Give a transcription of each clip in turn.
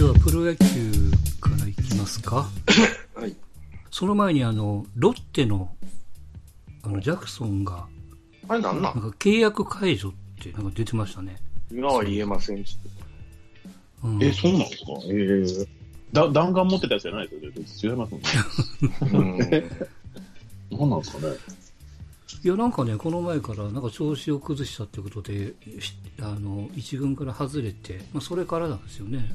ではプロ野球からいきますか。はい。その前にあの、ロッテの、あの、ジャクソンが、あれなんななんんか契約解除ってなんか出てましたね。今は言えませんちうん、え、そうなんですか？ええだ、弾丸持ってたやつじゃないですよね？違いますもんね。うん。何なんですかね？いや、なんかね、この前からなんか調子を崩したってことで、しあの、一軍から外れて、まあ、それからなんですよね。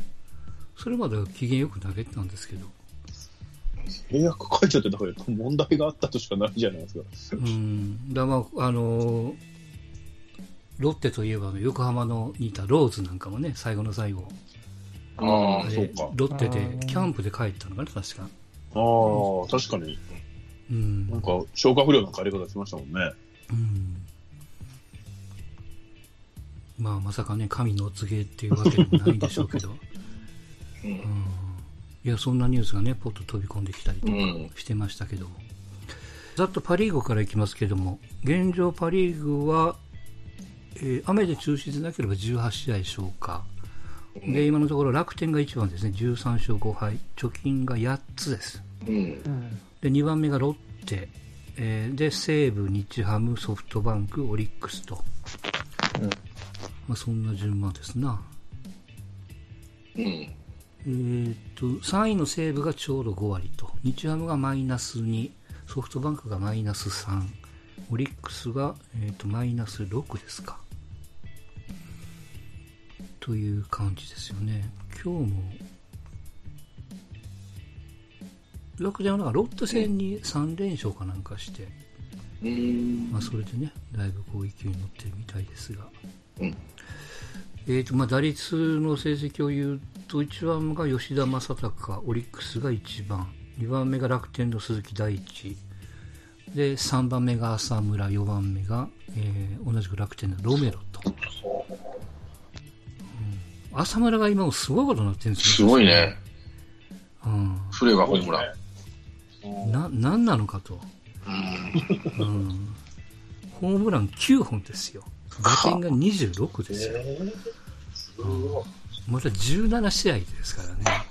それまでは機嫌よく投げてたんですけど。契約解除ってだから問題があったとしかないじゃないですか。うん。だまあ、あのーロッテといえば横浜のにいたローズなんかもね、最後の最後、ああ、れそうか。ロッテでキャンプで帰ったのかな、確か。ああ、確かに。うん。なんか、消化不良の帰り方しましたもんね。うん。まあ、まさかね、神のお告げっていうわけでもないんでしょうけど。うんうんいや、そんなニュースがね、ポッと飛び込んできたりとかうんしてましたけども。ざっとパ・リーグからいきますけども、現状パ・リーグは、えー雨で中止でなければ18試合消化。で、今のところ楽天が1番ですね、13勝5敗。貯金が8つです。うん。で、2番目がロッテ。えーで、西武、日ハム、ソフトバンク、オリックスと。まあ、そんな順番ですな。うん。えーっと、3位の西武がちょうど5割と、日ハムがマイナス2、ソフトバンクがマイナス3、オリックスが、えーっとマイナス6ですか。という感じですよね。今日も、楽天はなんかロッテ戦に3連勝かなんかして、うん。まあ、それでね、だいぶこう勢いに乗ってるみたいですが。うん。えーとまあ、打率の成績を言うと1番が吉田正尚オリックスが1番。2番目が楽天の鈴木大地。で3番目が浅村4番目が、えー同じく楽天のロメロと、うん。浅村が今もすごいことになってるんですすよごいね。うん、フレがホームラン。な何なのかと、うん。うん、ホームラン9本ですよ。打点が26ですよまた17試合ですからね。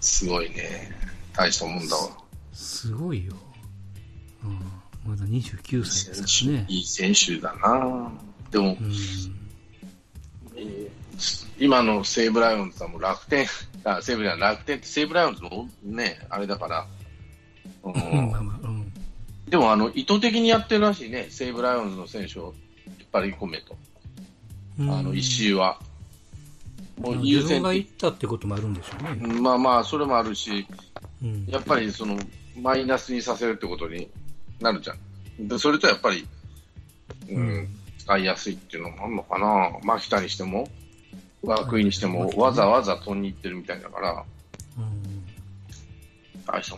すごいね。大したもんだわ。すごいよ。うん、まだ29歳ですからね。いい選手だなでも、うん、今の西武ライオンズはもう楽天、あ、西武じゃ楽天って西武ライオンズのね、あれだから、ううんまあまあ、うん。でもあの意図的にやってるらしいね、西武ライオンズの選手を引っ張り込めと、うんあの一周は。もう自優先分が行的ったってこともあるんでしょうね。まあまあ、それもあるし、うん。やっぱりそのマイナスにさせるってことになるじゃん。でそれとやっぱり、うんうん使いやすいっていうのもあるのかな、牧田にしても、涌井にしても、わざわざ飛んに行ってるみたいだから、うん。大し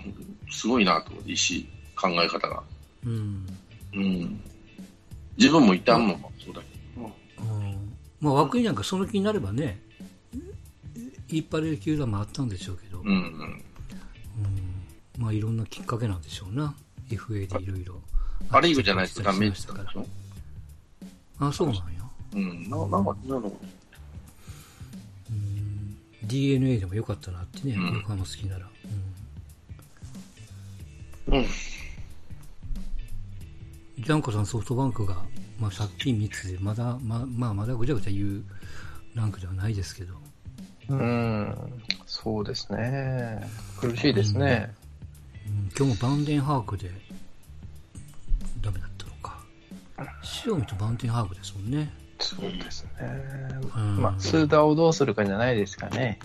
すごいなと思って、石考え方が。うん。うん。自分もいたもん、そうだけまあ、涌井なんかその気になればね、引っ張れる球団もあったんでしょうけど、うんうん。うんまあ、いろんなきっかけなんでしょうな。FA でいろいろ。パ・リーグじゃないとダメって言ったか。あ、そうなんや。うん。ななんか、なんか、うん DNA でもよかったなってね、うん横浜好きなら。うん。ジャンコさんソフトバンクが、まあ、借金3つでまだ、ままあ、まだぐちゃぐちゃ言うランクではないですけど、うん、そうですね。苦しいですね。うん今日もバンデンハークでダメだったのか塩見とバンデンハークですもんね、そうですね。うんまあ、スーダーをどうするかじゃないですかね。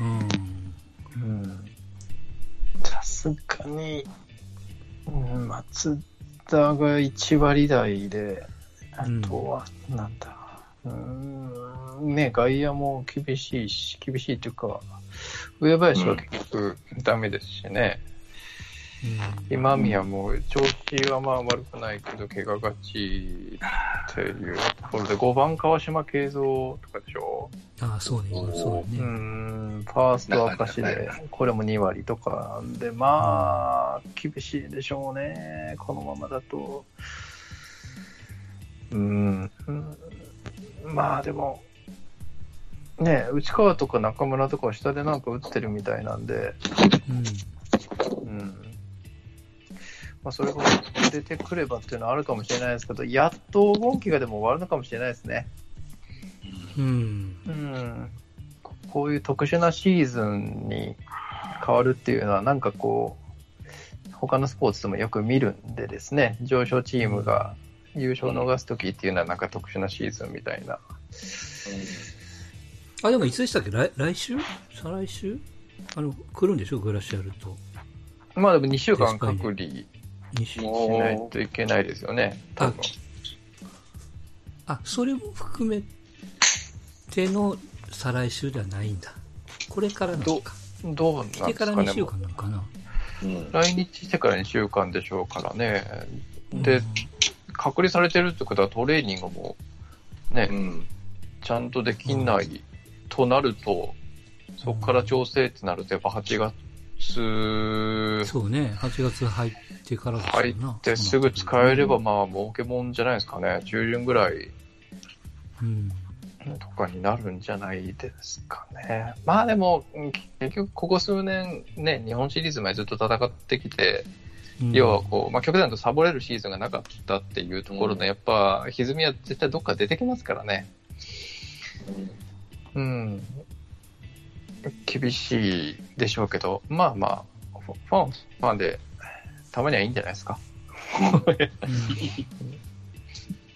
うんうん。さすがに、うん、松田が1割台で、あとは、なんだ、うん、ね、外野も厳しいし、厳しいというか、上林は結局ダメですしね。今宮も調子はまあ悪くないけど、怪我がちっていうところで、5番川島慶三とかでしょ？ああそうね。そううね、ん、ファースト明石で、これも2割とかなんで、まあ、厳しいでしょうね、このままだと。うん、うん。まあでも、ね、内川とか中村とかは下でなんか打ってるみたいなんで、うん。うん。まあ、それが出てくればっていうのはあるかもしれないですけど、やっと黄金期がでも終わるのかもしれないですね。うん。うん。ここういう特殊なシーズンに変わるっていうのは、なんかこう、他のスポーツでもよく見るんでですね、上昇チームが優勝を逃すときっていうのはなんか特殊なシーズンみたいな。あ、でもいつでしたっけ？来来週？再来週？あの、来るんでしょ？グラシアルと。まあでも2週間隔離し2週。ないといけないですよね、多分。あ、それも含めての再来週ではないんだ。これからなのか。どうなんです来てから2週かね。間なのかな。うん。来日してから2週間でしょうからね。でうん、隔離されてるってことはトレーニングもね、うん。ちゃんとできないとなると、そこから調整ってなると、やっぱ8月そうね、8月入ってからです入。ってすぐ使えれば、まあ、儲けもんじゃないですかね。中旬ぐらいうん。とかになるんじゃないですかね。まあでも、うん結局ここ数年ね、日本シリーズまでずっと戦ってきて、うん要はこう、まあ極端とサボれるシーズンがなかったっていうところの、うんやっぱ歪みは絶対どっか出てきますからね。うん。厳しいでしょうけど、まあまあ、ファン、ファンで、たまにはいいんじゃないですか。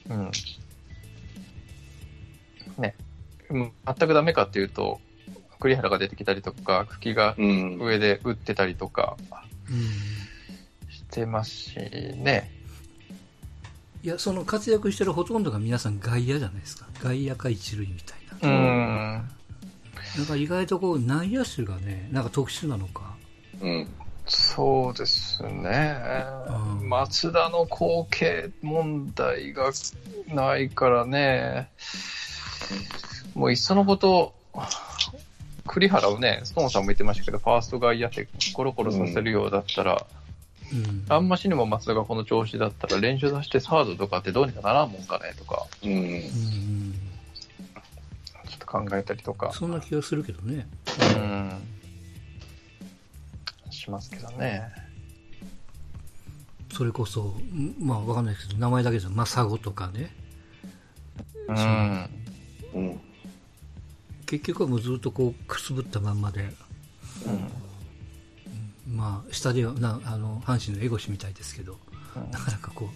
うん。ね。うん全くダメかっていうと、栗原が出てきたりとか、久喜がうん。上で打ってたりとかうんしてますしね。いや、その活躍してるほとんどが皆さん外野じゃないですか。外野か一塁みたいな。うん。なんか意外とこう内野手がね、なんか特殊なのか。うん。そうですね。うん松田の後継問題がないからね。もういっそのこと、栗原をね、ストーンさんも言ってましたけど、ファースト外野ってコロコロさせるようだったら、うん。あんましにも松田がこの調子だったら練習させてサードとかってどうにかならんもんかねとか、うん。うんうん。ちょっと考えたりとか、そんな気がするけどね。うん、しますけどね。それこそ、んまあわかんないですけど、名前だけじゃ、マサゴとかね。うん。うん。結局はもうずっとこう、くすぶったまんまで、まあ、下では、なあの、阪神のエゴシみたいですけど、うんなかなかこ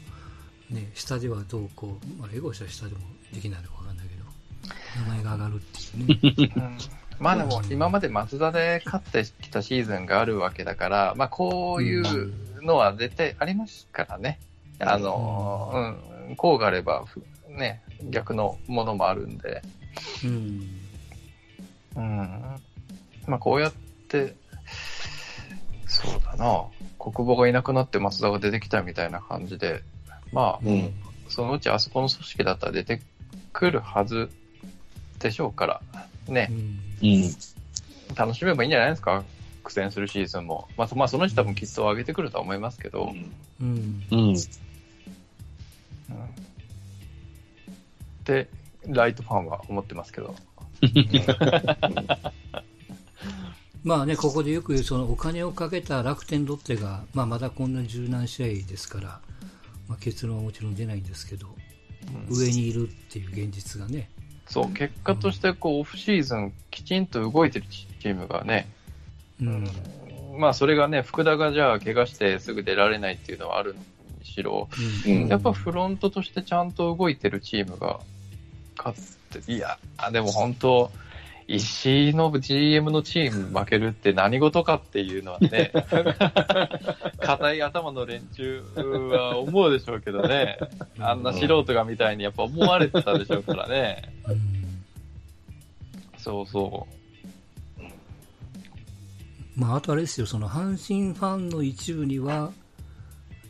う、ね、下ではどうこう、まあ、エゴシは下でもできないのかわかんないけど、名前が上がるっていうね。うんまあでも、今まで松田で勝ってきたシーズンがあるわけだから、まあこういうのは絶対ありますからね。あの、うん、こうがあれば、ふね、逆のものもあるんで、うん。うん。まあこうやって、そうだな、国母がいなくなって松田が出てきたみたいな感じで、まあ、うん。そのうちあそこの組織だったら出てくるはずでしょうから、ねう。ん。うん。楽しめばいいんじゃないですか？苦戦するシーズンも。まあ、そまあ、その人多分きっと上げてくるとは思いますけど、うん。うん。で、ライトファンは思ってますけど。まあね、ここでよく言う、そのお金をかけた楽天ロッテが、まあまだこんな十何試合ですから、まあ結論はもちろん出ないんですけど、上にいるっていう現実がね、そう、結果としてこう、オフシーズンきちんと動いてるチームがね、うん。まあそれがね、福田がじゃあ怪我してすぐ出られないっていうのはあるにしろ、うん。やっぱフロントとしてちゃんと動いてるチームが勝って、いや、でも本当、石井の GM のチーム負けるって何事かっていうのはね、硬い頭の連中は思うでしょうけどね、あんな素人がみたいにやっぱ思われてたでしょうからね。うんそうそまあ、あとあれですよ、その阪神ファンの一部には、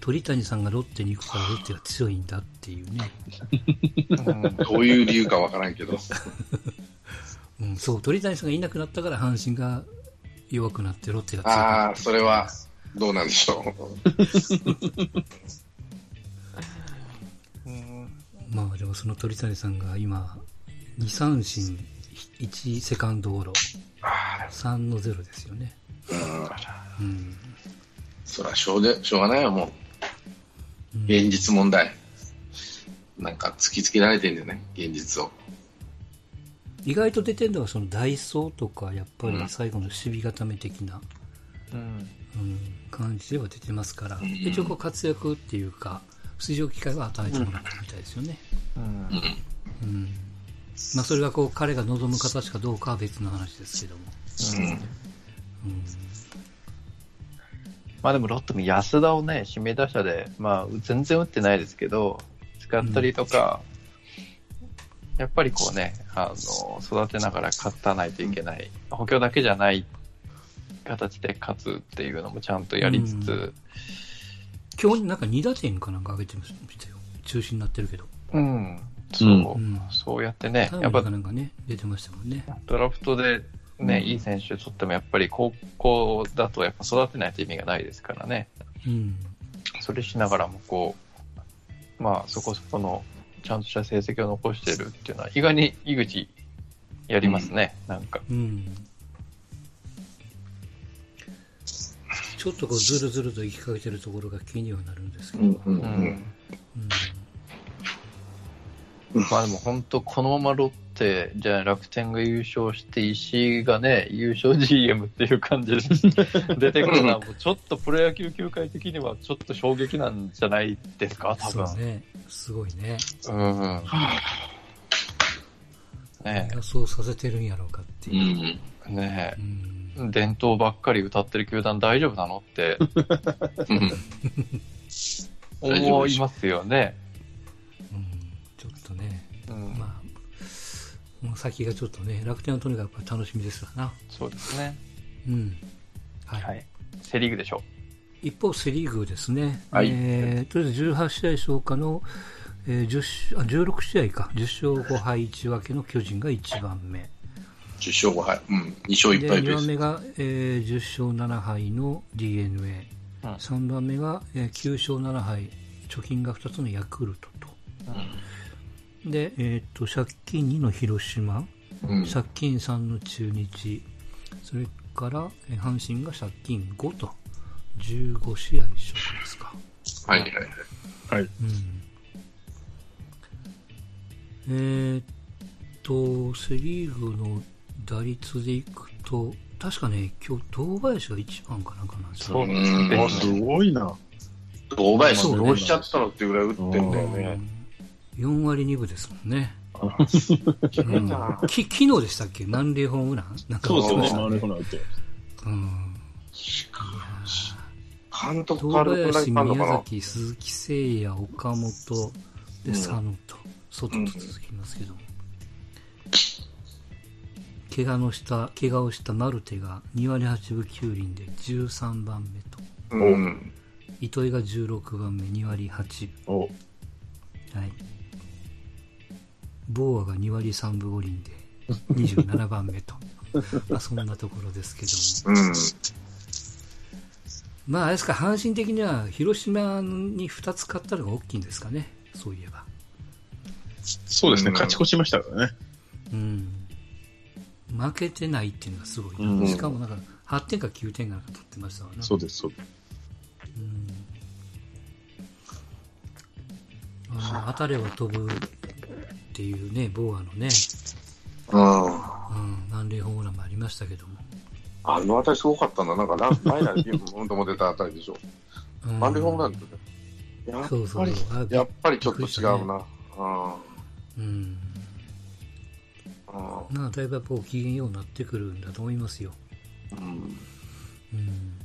鳥谷さんがロッテに行くからロッテが強いんだっていうね。う。うんどういう理由かわからんけど。うん、そう、鳥谷さんがいなくなったから阪神が弱くなってロッテが強くなっああ、それは、どうなんでしょう。まあでもその鳥谷さんが今、2三振、1セカンドゴロ。あ3の0ですよね。ーうん。うん。そら、しょうで、しょうがないよ、もう。うん現実問題。なんか突きつけられてんだよね、現実を。意外と出てるのはそのダイソーとか、やっぱりうん最後の守備固め的な、うん。うん、感じでは出てますから、ん一応こう活躍っていうか、出場機会は与えてもらったみたいですよね。うん。うん。まあそれがこう彼が望む形かどうかは別の話ですけども。うん。うん。まあでもロッテも安田をね、指名打者で、まあ全然打ってないですけど、使ったりとか、やっぱりこうね、あの、育てながら勝たないといけない。補強だけじゃない形で勝つっていうのもちゃんとやりつつ、うん今日なんか2打点かなんか上げてましたよ。中止になってるけど。うん、そう、うんそうやってねやっぱかなんかね、出てましたもんね。ドラフトでね、いい選手取ってもやっぱり高校だとやっぱ育てないと意味がないですからね。うん。それしながらもこう、まあそこそこのちゃんとした成績を残してるっていうのは意外に井口やりますね、なんか。うん。ちょっとこうずるずると行きかけてるところが気にはなるんですけど。うん。うん。ううんん。うんまあでも本当このままロッテ、じゃあ楽天が優勝して石井がね、優勝 GM っていう感じで 出てくるのはもうちょっとプロ野球球界的にはちょっと衝撃なんじゃないですか、多分。そうね。すごいね。うん。ねがそうさせてるんやろうかってういう。ん。え、ねうん。え、伝統ばっかり歌ってる球団大丈夫なのってうん。思いますよね。うんちょっとね、うん、まあ、もう先がちょっとね、楽天はとにかく楽しみですわな。そうですね。うん。はい。はい。セリーグでしょ一方、セ・リーグですね、はい。えーとりあえず18試合消化の、えー10しあ16試合か、10勝5敗1分けの巨人が1番目、10勝5敗。うん。2勝で1敗2番。目が、えー10勝7敗の d n a うん。3番目が、えー9勝7敗、貯金が2つのヤクルトと、で、えーと借金2の広島、うん。借金3の中日、それから、えー阪神が借金5と、15試合消化ですか。はいはいはい。はい。うんえーっと、セ・リーグの打率でいくと、確かね、今日、堂林が1番かなんかなんですよ。そうですうんね。あ、すごいな。大林どうしちゃったのっていうぐらい打ってんだよね。4割2分ですもんね。ううん昨日でしたっけ？満塁ホームラン？なんかそうですよね、打ちましたマネコナって。うん。監督堂変わ宮崎、鈴木誠也、岡本、で、うん佐野と、外と続きますけども。怪我のした、怪我をしたマルテが2割8分9厘で13番目と、うん。糸井が16番目2割8お分。はい。ボーアが2割3分5厘で27番目と。まあそんなところですけども。うん。まあ、あれですか、阪神的には広島に2つ勝ったのが大きいんですかね、そういえば。そうですね、うん勝ち越しましたからね。うん。負けてないっていうのがすごいな、うんしかもなんか、8点か9点かなんか取ってましたわな。そうです、そうです。うん。あの当たれば飛ぶっていうね、ボーアのね、うん。うん、満塁ホームランもありましたけども。あのあたりすごかったんだ。なんかラ、前らにピンポンとも出たあたりでしょ。うん満塁ホームランってね。やっそうそうぱり、あやっぱりちょっと違うな。うん。うん。うんまあ、だいぶやっぱ機嫌ようになってくるんだと思いますよ。うん。うん。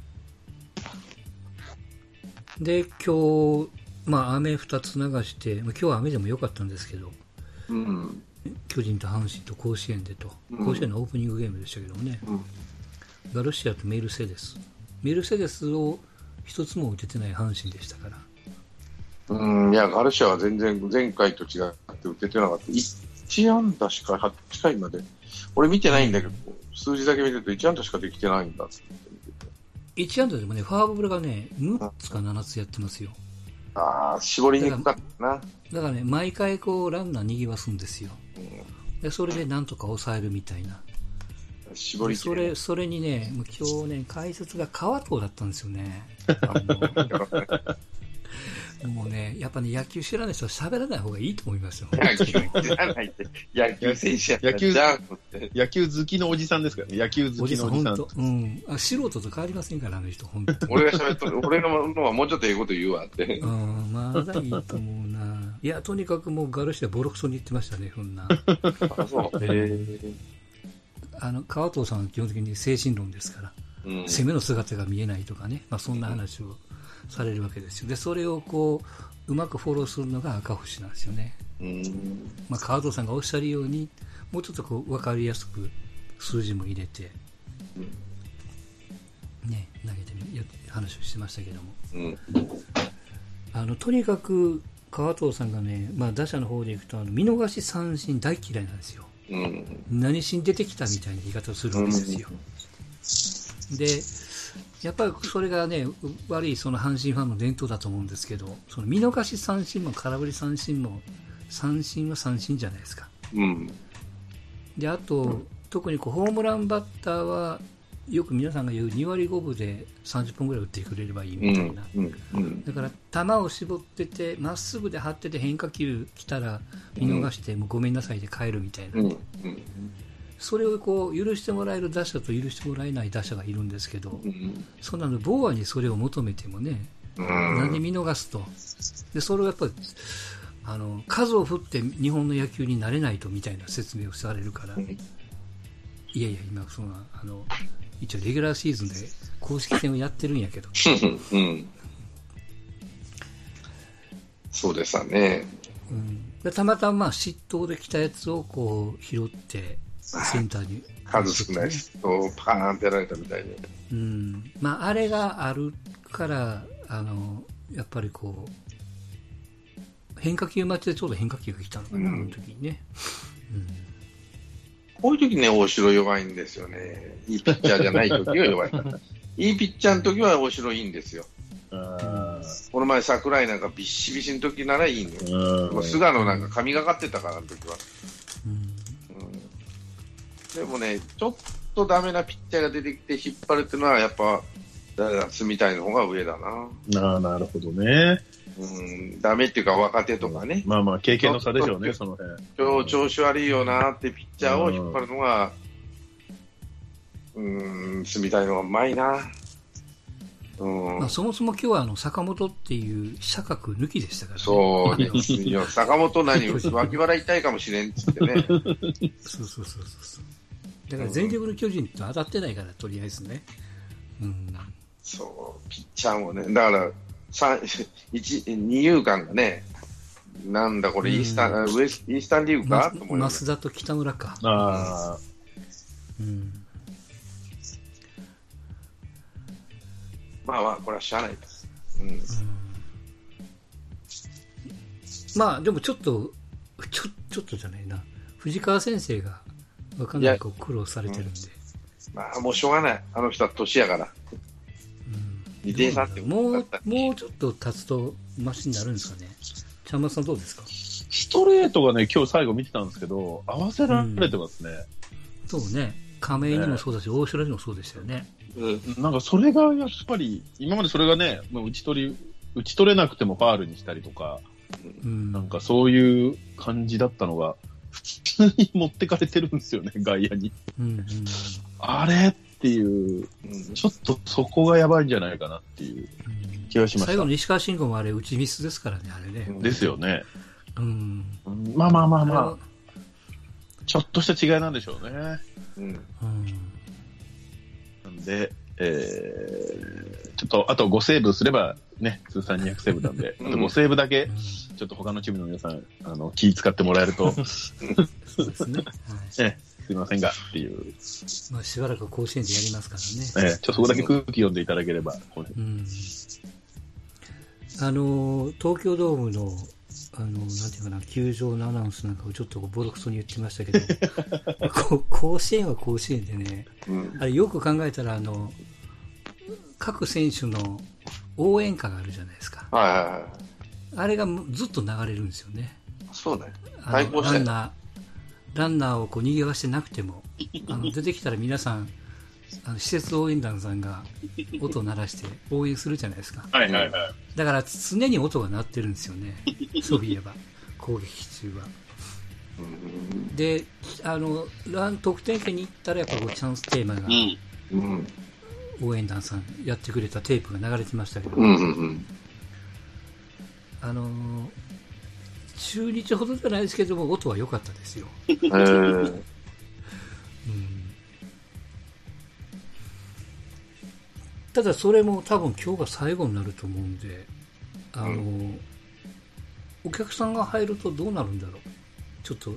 で、今日、まあ、雨2つ流して、まあ、今日は雨でも良かったんですけど、うん。巨人と阪神と甲子園でと、うん甲子園のオープニングゲームでしたけどもね、うん。ガルシアとメルセデス。メルセデスを一つも打ててない阪神でしたから。うん、いや、ガルシアは全然前回と違って打ててなかった。1安打しか、8回まで。俺見てないんだけど、数字だけ見てると1安打しかできてないんだって見てて。1安打でもね、フォアボールがね、6つか7つやってますよ。ああ、絞りにくかったな。だからね、毎回こう、ランナー逃げますんですよ。でそれでなんとか抑えるみたいな。絞りそれ、それにね、もう今日ね、解説が川藤だったんですよね。もうね、やっぱね、野球知らない人は喋らない方がいいと思いますよ。野球知らないって、野球選手やったら野球じゃあって。野球好きのおじさんですからね。野球好おじさん、きのおじさん。本当うん。あ素人と変わりませんから、あの人、本当俺が喋っとる、俺ののはもうちょっとええこと言うわって。うん、まだいいと思うな。いや、とにかくもうガルシアボロクソに言ってましたね、そんな。あ、そう。あの、川藤さんは基本的に精神論ですから、うん。攻めの姿が見えないとかね、まあそんな話をされるわけですよ。で、それをこう、うまくフォローするのが赤星なんですよね。うん。まあ、川藤さんがおっしゃるように、もうちょっとこう分かりやすく数字も入れて、ね、投げてみや話をしてましたけども、うん。あのとにかく川藤さんがね、まあ、打者の方でいくとあの見逃し三振大嫌いなんですよ。うん。何しに出てきたみたいな言い方をするわけですよ。で、やっぱりそれがね、う悪いその阪神ファンの伝統だと思うんですけど、その見逃し三振も空振り三振も、三振は三振じゃないですか。うん。で、あと、特にこうホームランバッターは、よく皆さんが言う2割5分で30本ぐらい打ってくれればいいうんみたいな。。うん。うん。だから、球を絞ってて、まっすぐで張ってて変化球来たら見逃して、もうごめんなさいで帰るみたいな。それをこう許してもらえる打者と許してもらえない打者がいるんですけど、うん。そんなの、ボーアにそれを求めてもね、なんで見逃すと。で、それをやっぱり、あの、数を振って日本の野球になれないとみたいな説明をされるから、うんいやいや、今、その、あの、一応レギュラーシーズンで公式戦をやってるんやけど、うん。そうでしたね。うん、でたまたままあ失投で来たやつをこう拾って、センターに。数少ない人をパーンってやられたみたいで。うん。まあ、あれがあるから、あの、やっぱりこう、変化球待ちでちょうど変化球が来たのかな、うんあの時にね。こういう時ね、大城弱いんですよね。いいピッチャーじゃない時は弱い。いいピッチャーの時は大城いいんですよ。あこの前桜井なんかビッシビシの時ならいいんですよ。ーもう菅野なんか神がかってたから、あの時は。うん。うんでもね、ちょっとダメなピッチャーが出てきて引っ張るっていうのは、やっぱ、住みたいの方が上だな。なあなるほどね。うん、ダメっていうか若手とかね、まあまあ、経験の差でしょうね、その辺。今日調子悪いよなってピッチャーを引っ張るのが、うん、住みたいのがうまいな。うんまあ、、そもそも今日はあの坂本っていう社格抜きでしたからね。そうですよ。坂本何、脇腹痛いかもしれんっつってね。そうそうそうそうそう。だから全力の巨人と当たってないから、とりあえずね。うん。そう、ピッチャーもね、だから、二遊間がね、なんだこれ、イースタン、うんウエスイースタンリーグまかと思いま増田と北村か。ああ、うん。まあまあ、これはしゃあないです。うん、まあ、でもちょっと、ちょ、ちょっとじゃないな。藤川先生が、かなりこう苦労されてるんで。まあ、もうしょうがない。あの人は年やから。点差ってもうもうちょっと経つと、マシになるんですかね？ちゃんまつさんどうですか？ストレートがね、今日最後見てたんですけど、合わせられてますね。そうね。亀井にもそうだし、大城にもそうでしたよね。うん、なんかそれがやっぱり、今までそれがね、もう打ち取り、打ち取れなくてもファールにしたりとか、うん。なんかそういう感じだったのが、普通に持ってかれてるんですよね、外野に。うんうん。あれっていう、うんちょっとそこがやばいんじゃないかなっていううん気がしました最後の。石川慎吾もあれ、打ちミスですからね、あれね。ですよね。うん。うんまあまあまあまあ、ちょっとした違いなんでしょうね。うん、うん。なんで、えー、ちょっと、あと5セーブすれば、ね、通算200セーブなんで、あと5セーブだけ、ちょっと他のチームの皆さん、あの、気使ってもらえると、そうですね。はい。ね、すいませんが、っていう、まあ、しばらく甲子園でやりますからね。えー、ちょっとそこだけ空気読んでいただければ、うん。あの、東京ドームの、あの、なんていうかな、球場のアナウンスなんかをちょっとボロクソに言ってましたけど、こ甲子園は甲子園でね、うん、あれよく考えたら、あの、各選手の応援歌があるじゃないですか。はいはいはい。あれがずっと流れるんですよね。そうね。あの対抗してランナランナーをこう逃げはしてなくても、あの出てきたら皆さん、あの施設応援団さんが音を鳴らして応援するじゃないですか。はいはいはい。だから常に音が鳴ってるんですよね。そういえば、攻撃中は。うんで、あの、ラン、得点圏に行ったらやっぱこうチャンステーマが。応援団さんやってくれたテープが流れてましたけど、うん。うん。あのー中日ほどじゃないですけども、音は良かったですよ。えー、うんただそれも多分今日が最後になると思うんで、あのーお客さんが入るとどうなるんだろう？ちょっと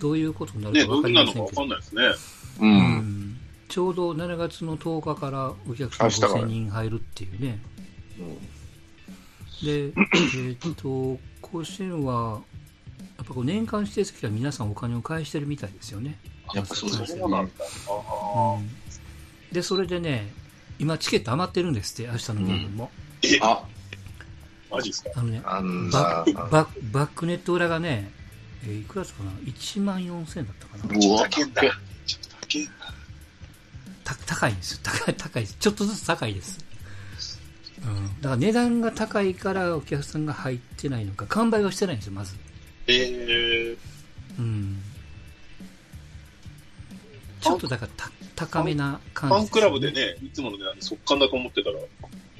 どういうことになるね、か分かりませんけどなのかわかん。ないですね。う。うんんちょうど7月の10日からお客さん明日から5000人入るっていうね。で、えーっと、甲子園は、やっぱこう年間指定席は皆さんお金を返してるみたいですよね。やっぱそうだそうなんだ。あうんで、それでね、今チケット余ってるんですって、明日のゲームも。あ、あ、マジですか？あのね、バな。ババックネット裏がね、えーいくらだったかな ?1 万4000円だったかな？うわ、高いんだ。ちょっと高いんだ。た高いんですよ。高い、高いです。ちょっとずつ高いです。うん。だから値段が高いからお客さんが入ってないのか、完売はしてないんですよ、まず。えうん。ちょっとだからた高めなー、感じファンクラブでね、いつもの値段で速乾だと思ってたら、う。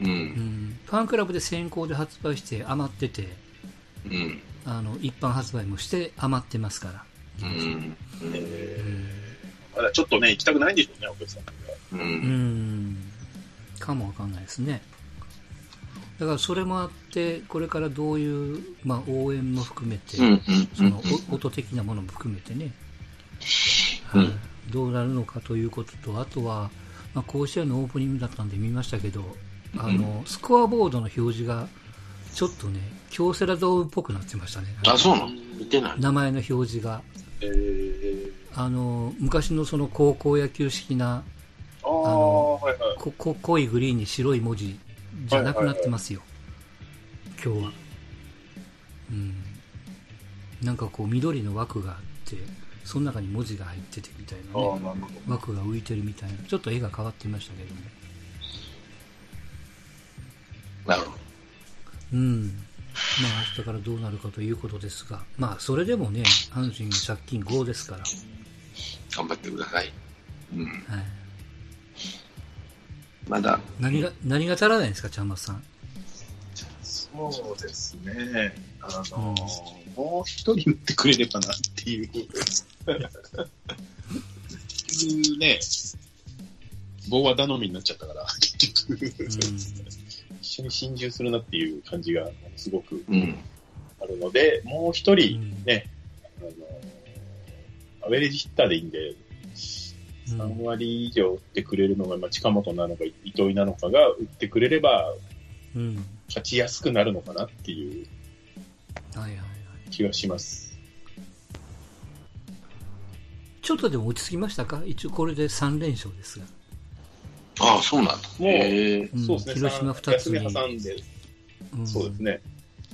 うんん。ファンクラブで先行で発売して余ってて、うん。あの、一般発売もして余ってますから。うん。えー、まだちょっとね、行きたくないんでしょうね、お客さんが。う。うんん。かもわかんないですね。だからそれもあって、これからどういう、まあ、応援も含めて、うん。そのお音的なものも含めてね、はいどうなるのかということと、あとは、まあ、甲子園のオープニングだったんで見ましたけど、あのスコアボードの表示がちょっとね、京セラドームっぽくなってましたね。あ、そうなの？見てない。名前の表示が。えー、あの昔のその高校野球式なああ、のはいはい。ここ濃いグリーンに白い文字じゃなくなってますよ、今日は。うん。なんかこう緑の枠があって、その中に文字が入っててみたいなね。な。枠が浮いてるみたいな。ちょっと絵が変わってましたけどね。なるほど。うん。まあ明日からどうなるかということですが、まあそれでもね、阪神借金5ですから。頑張ってください。うん。はい。まだ、何が、何が足らないんですか、ちゃんまつさん。そうですね。あのーもう一人打ってくれればなっていう。結 局ね、棒は頼みになっちゃったから、結局、一緒に心中するなっていう感じがすごくうん。あるので、もう一う人ん。ね、あのーアベレージヒッターでいいんで、うん3割以上打ってくれるのが、まあ、近本なのか糸井なのかが打ってくれればうん。勝ちやすくなるのかなっていうはいはいはい。気がします。ちょっとでも落ち着きましたか？一応これで3連勝ですが。ああ、そうなんだ。もうそうですね。広島さ2つに休み挟んで、うんそうですね。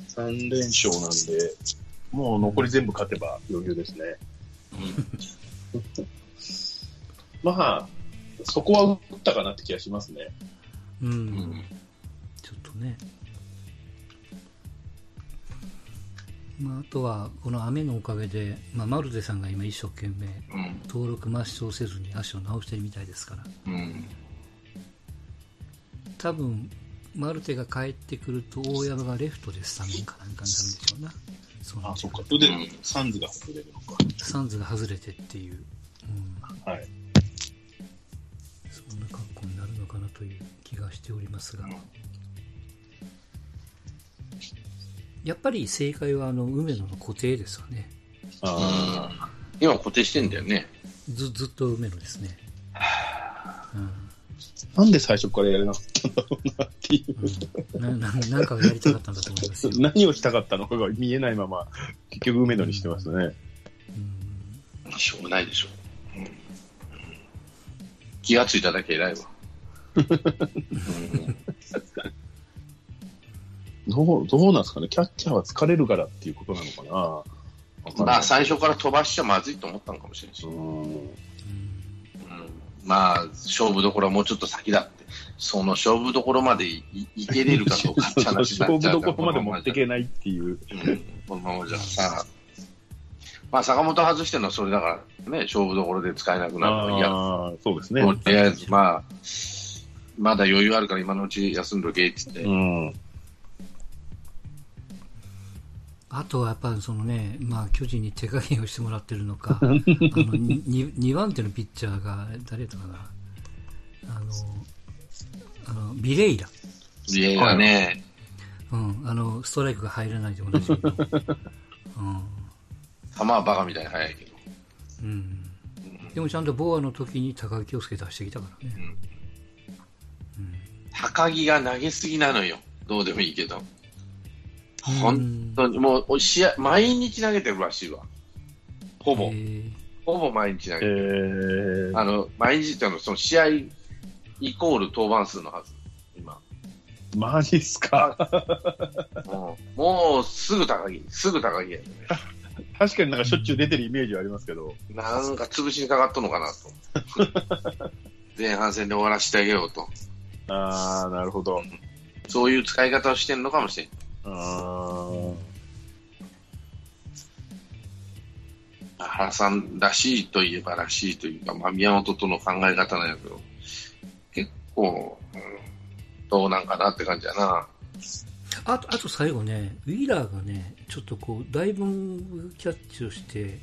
3連勝なんで、もう残り全部勝てば余裕ですね。まあ、そこは打ったかなって気がしますね。うん。うん。ちょっとね。まあ、あとは、この雨のおかげで、まあ、マルテさんが今一生懸命うん。登録抹消せずに足を直してるみたいですから、うん。多分、マルテが帰ってくると、大山がレフトでスタメンかなんかになるんでしょうな。そうなあ、んそうか。それで、サンズが外れるのか。サンズが外れてっていう、うん、はい。かなという気がしておりますが。やっぱり正解はあの梅野の固定ですよね。あ今固定してんだよね。ずずっと梅野ですね。うんーなんで最初からやれなかったんだろうなっていう。うん、なななんかをやりたかったんだと思いますよ。何をしたかったのかが見えないまま、結局梅野にしてますね。うんしょうがないでしょう。うん気がついただけ偉いわ。う んどう、どうなんですかね？キャッチャーは疲れるからっていうことなのかまあ、最初から飛ばしちゃまずいと思ったのかもしれないし、まあ、勝負どころはもうちょっと先だって、その勝負どころまでいいけれるかどうかって話になっちゃう勝負どころまで持っていけないっていう。うん。このままじゃ。さ、まあ、坂本外してるのはそれだからね、勝負どころで使えなくなるのいや、ああ、そうですね。とりあえず、まあ、まだ余裕あるから今のうち休んどけって言って、うん。あとはやっぱりそのね、まあ、巨人に手加減をしてもらってるのか、あの 2, 番手のピッチャーが、誰だったかな、あの、あのビレイラ、いやいやね、うん、あのストライクが入らないで同じみの、球はバカみたいに速いけど、うん。うん、でもちゃんとボアの時に高木京介出してきたからね、高木が投げすぎなのよ、どうでもいいけど、うん本当にもう試合、毎日投げてるらしいわ、ほぼえ、ーほぼ毎日投げえてる。ー、あの、毎日っていうのはその試合イコール登板数のはず、今。マジっすか？もうもうすぐ高木、すぐ高木やね。確かになんかしょっちゅう出てるイメージはありますけど。なんか潰しにかかっとんのかなと。前半戦で終わらせてあげようと。ああ、なるほど。そういう使い方をしてんのかもしれん。あー原さんらしいといえばらしいというか、まあ、宮本との考え方なんやけど、結構、うんどうなんかなって感じやな。あとあと最後ね、ウィーラーがね、ちょっとこう、ダイブンキャッチをして、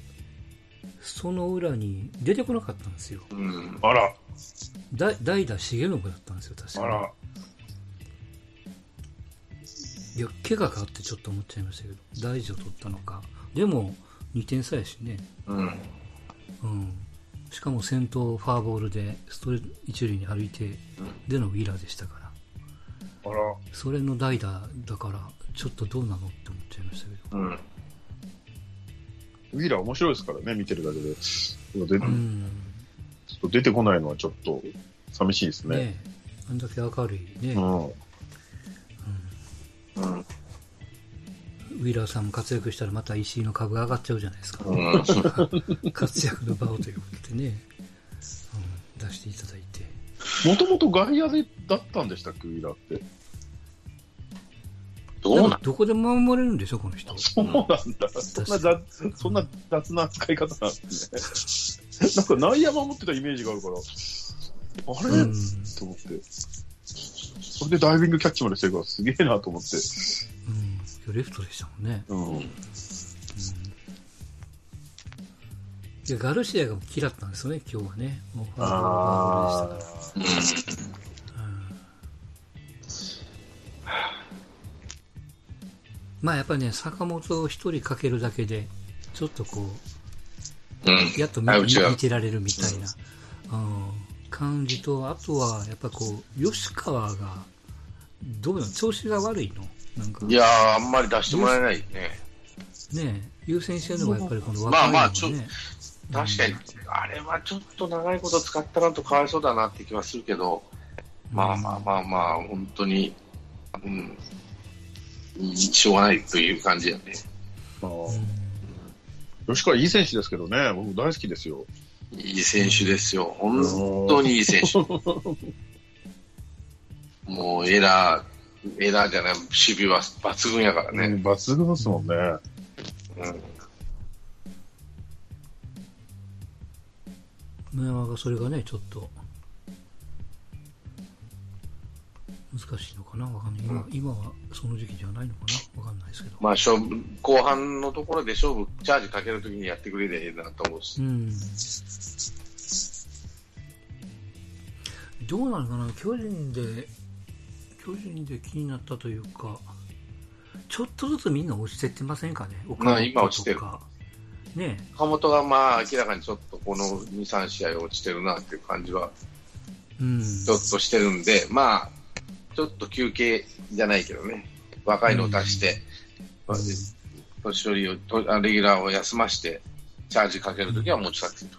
その裏に出てこなかったんですよ。うん。あら、だ代打重信だったんですよ、確かあら。いや、怪我かってちょっと思っちゃいましたけど、大事を取ったのか。でも、2点差やしね。うん。うん。しかも先頭ファーボールで、ストレ一塁に歩いて、でのウィーラーでしたから。あら。それの代打だから、ちょっとどうなのって思っちゃいましたけど。うん。ウィーラー面白いですからね、見てるだけで。でうん。ちょっと出てこないのはちょっと寂しいですね。ねえあんだけ明るいね、うん。うん。ウィーラーさんも活躍したらまた石井の株が上がっちゃうじゃないですか。うん。活躍の場をということでね、うん、出していただいて。もともと外野でだったんでしたっけ、ウィーラーって。どうなん？どこでも守れるんでしょ、この人。そうなんだ。そんな雑、そんな雑な使い方なんですね。なんか内野守ってたイメージがあるから、あれ、うんと思って。それでダイビングキャッチまでしてるからすげえなと思って。うん、レフトでしたもんね。うん。いやガルシアが嫌ったんですよね、今日はね。もうファーボールファーボールでしたから。まあやっぱりね、坂本を一人かけるだけで、ちょっとこうん。う、やっと見見てられるみたいな、うん、感じと、あとはやっぱこう、吉川が、どうなの？調子が悪いの？なんか、ねいやー、あんまり出してもらえないね。え優先してるのがやっぱりこのま若いのがあまあちょね。確かに、あれはちょっと長いこと使ったなとかわいそうだなって気はするけど、まあまあまあまあ、本当に、うん、しょうがないという感じやね。あ吉川いい選手ですけどね、僕大好きですよ。いい選手ですよ。本当にいい選手。もうエラー、エラーじゃない、守備は抜群やからうんね。抜群ですもんね。うん。野山がそれがね、ちょっと、難しいのかな？わかんない。今今はその時期じゃないのかな？わかんないですけど。まあ勝負、後半のところで勝負、チャージかけるときにやってくれりゃいいなと思うしう。ん。どうなのかな？巨人で、巨人で気になったというか、ちょっとずつみんな落ちてってませんかね？岡本今落ちてる。ね岡本がまあ明らかにちょっとこの2、3試合落ちてるなっていう感じはうん。ちょっとしてるんで、まあ、ちょっと休憩じゃないけどね、若いのを出して、まあ年寄りを、とあレギュラーを休まして、チャージかけるときは持ち去ってる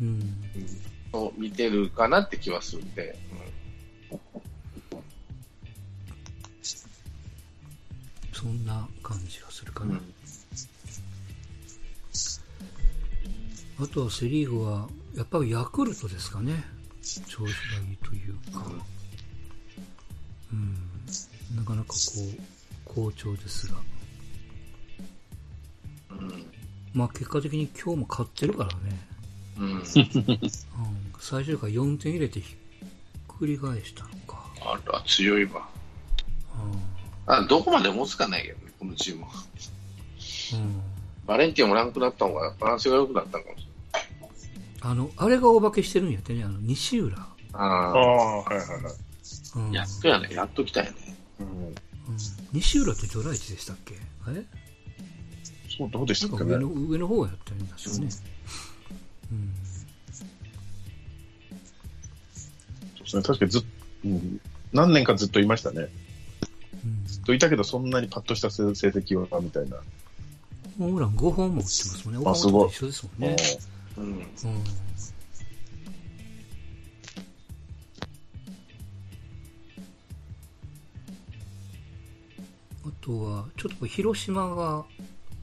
うん。と、見てるかなって気はするんで、そんな感じがするかな。うんあとはセ・リーグは、やっぱりヤクルトですかね。調子がいいというか。うん。なかなかこう、好調ですが。うん。まあ結果的に今日も勝ってるからね。うん。うん。最終回4点入れてひっくり返したのか。あら、強いわ。うあどこまで持つかないけどね、このチームは。ん。うん。バレンティンもランクだった方がバランスが良くなったのかもしあの、あれがお化けしてるんやってね、あの、西浦。ああ、はいはいはい。うん。あ、やっとやね、やっと来たよね。うん、うん西浦ってドライチでしたっけ？あれ？そう、どうでしなんか上の、たっけね。上の方やったんですよね。うん。そうですね確かにずっ、うん、何年かずっといましたね。うんずっといたけど、そんなにパッとした成成績は、みたいな。ホームラン5本も打ってますもんね。あすごい一緒ですもんね。うん。うん。とは、ちょっと広島が、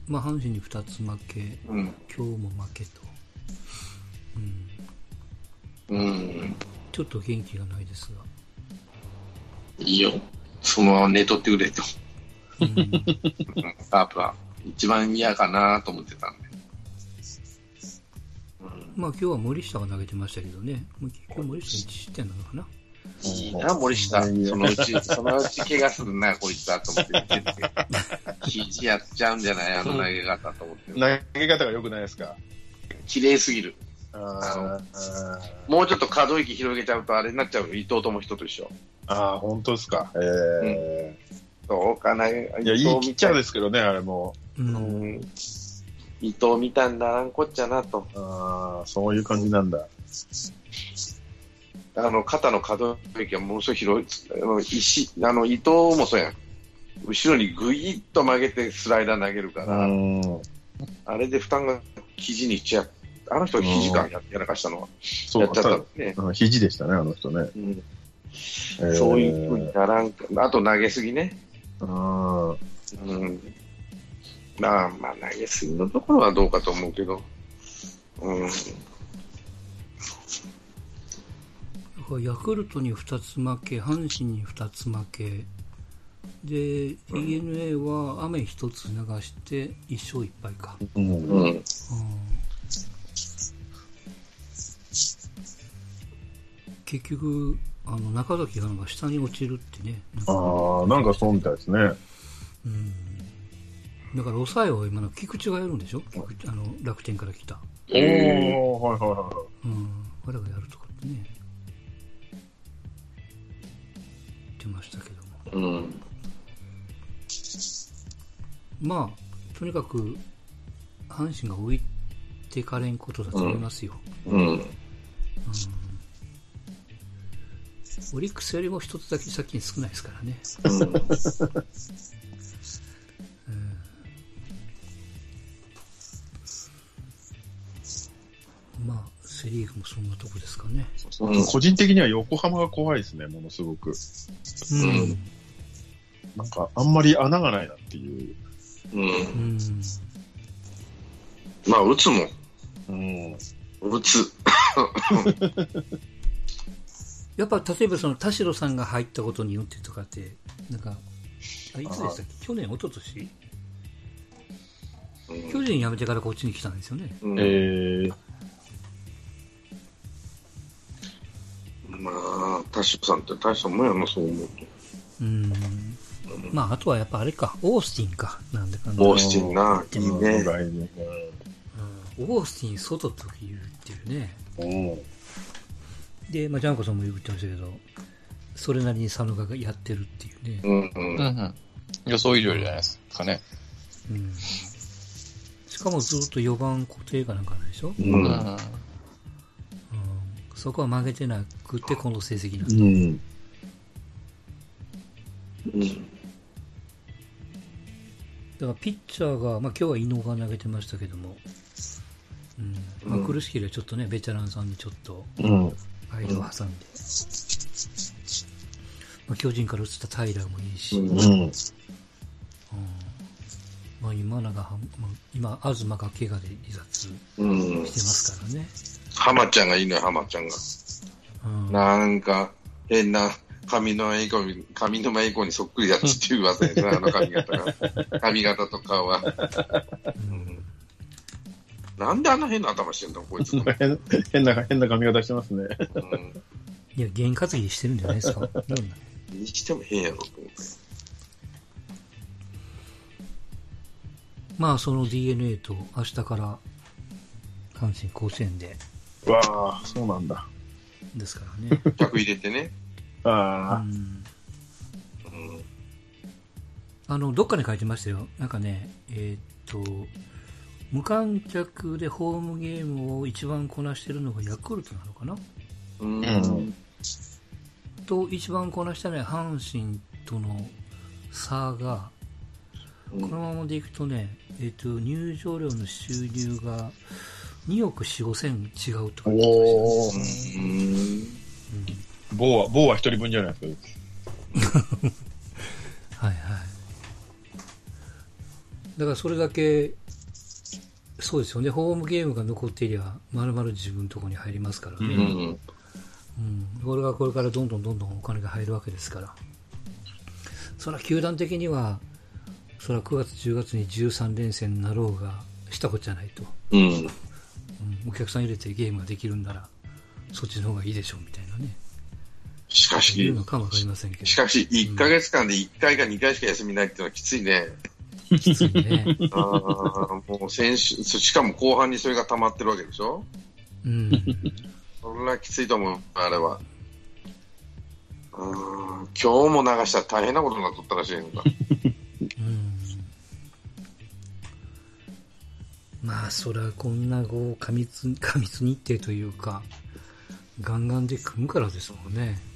まあ、阪神に2つ負け、うん。今日も負けと。うん。うん。ちょっと元気がないですが。いいよ。そのまま寝とってくれと。うん、うんカープは一番嫌かなと思ってたんで。うんまあ今日は森下が投げてましたけどね。もう今日森下1失点なのかな。いいな、森下。そのうち、そのうち怪我するな、こいつだと思って見てて。肘やっちゃうんじゃないあの投げ方と思って。投げ方が良くないですか？綺麗すぎる。あーもうちょっと可動域広げちゃうとあれになっちゃうよ。伊藤智人と一緒。あー、本当ですか？えどうかな。いや、いいピッチャーですけどね、あれも。伊藤見たんだらんこっちゃなと。ああ、そういう感じなんだ。あの、肩の可動域がものすごい広い。あの、石、あの、伊藤もそうやん。後ろにぐいっと曲げてスライダー投げるから、うん。あれで負担が肘にいっちゃう。あの人肘かややらかしたのは。そうやっちゃったのね。た肘でしたね、あの人ね。うんえーそういう風にならんか。あと投げすぎね。あーうん。まあ、まあ、投げすぎのところはどうかと思うけど。うん。ヤクルトに2つ負け、阪神に2つ負け、で、DNA は雨1つ流して1勝1敗か。うんうん。うん結局、あの中崎がなんか下に落ちるってね。なんかああ、なんかそうみたいですね。うんだから抑えを今の菊池がやるんでしょ？菊池あの楽天から来た。おおはいはいはうん。彼がやるとかってね。ってましたけども。うん。まあ、とにかく、阪神が置いてかれんことだと思いますよ。うん。うんオリックスよりも一つだけ借金少ないですからね。うん。まあ、セ・リーグもそんなとこですかね。うん個人的には横浜が怖いですね、ものすごく。うん。なんか、あんまり穴がないなっていう。うん。うん。まあ、打つもうん。ん。打つ。やっぱ、例えばその田代さんが入ったことによってとかって、なんか、あいつでしたっけ？去年、一昨年？巨人辞めてからこっちに来たんですよね。うんえー、まあ、田代さんって大したもんやな、そう思うと。うん。まあ、あとはやっぱあれか、オースティンか。なんでかんだオースティンな、いいうんね。オースティン外と言うっていうね。うん。で、まあ、ジャンコさんも言ってましたけど、それなりに佐野がやってるっていうね。うんう。うんんうん。予想以上じゃないですかね。うん。しかもずっと4番固定かなんかなんでしょ、う。うんん。うん、そこは負けてなくて、この成績なんだ。うん。うん。だからピッチャーが、まあ今日は伊野が投げてましたけども、うんまあ、うん苦しければちょっとね、ベテランさんにちょっとうん。間を挟んで、まあ、巨人から移ったタイラーもいいし、うんうん。うんまあ、今永今、東が怪我で離脱うんしてますからね。浜ちゃんがいいのよ、浜ちゃんが。うん、なんか、変な、上沼恵子に、上沼恵子にそっくりだっていう噂ですね、あの髪型が。髪型と顔は。うんなんであんな変な頭してんだ、こいつ。う ん変変な、変な髪型してますね。いや、験担ぎしてるんじゃないですか？にしても変やろと思って。まあ、その DNA と明日から阪神甲子園で、わあ、そうなんだ。ですからね。客入れてね。うああ、ん、うんあの、どっかに書いてましたよ。なんかね、えーっと、無観客でホームゲームを一番こなしてるのがヤクルトなのかな？うんうんと、一番こなしたのは阪神との差が、このままでいくとね、えーっと、入場料の収入が2億4、5千違うとか言ってま。したねうは、棒は一人分じゃないですか。はいはい。だからそれだけ、そうですよね、ホームゲームが残っていりゃ、まるまる自分のところに入りますからね。うんうん。これがこれからどんどんどんどんお金が入るわけですから。それは球団的には、それは9月、10月に13連戦になろうが、したことじゃないと。うんうん、お客さん入れてゲームができるんなら、そっちの方がいいでしょうみたいなね。しかいうしの、かもわかりませんけど。しかし、1ヶ月間で1回か2回しか休みないっていうのはきついね。きついね。あーもう先週、そしかも後半にそれが溜まってるわけでしょ？うん。それはきついと思う、あれは。うーん今日も流したら大変なことになっとったらしいのか。うんまあ、それはこんなこう過密過密日程というか、ガンガンで組むからですもんね。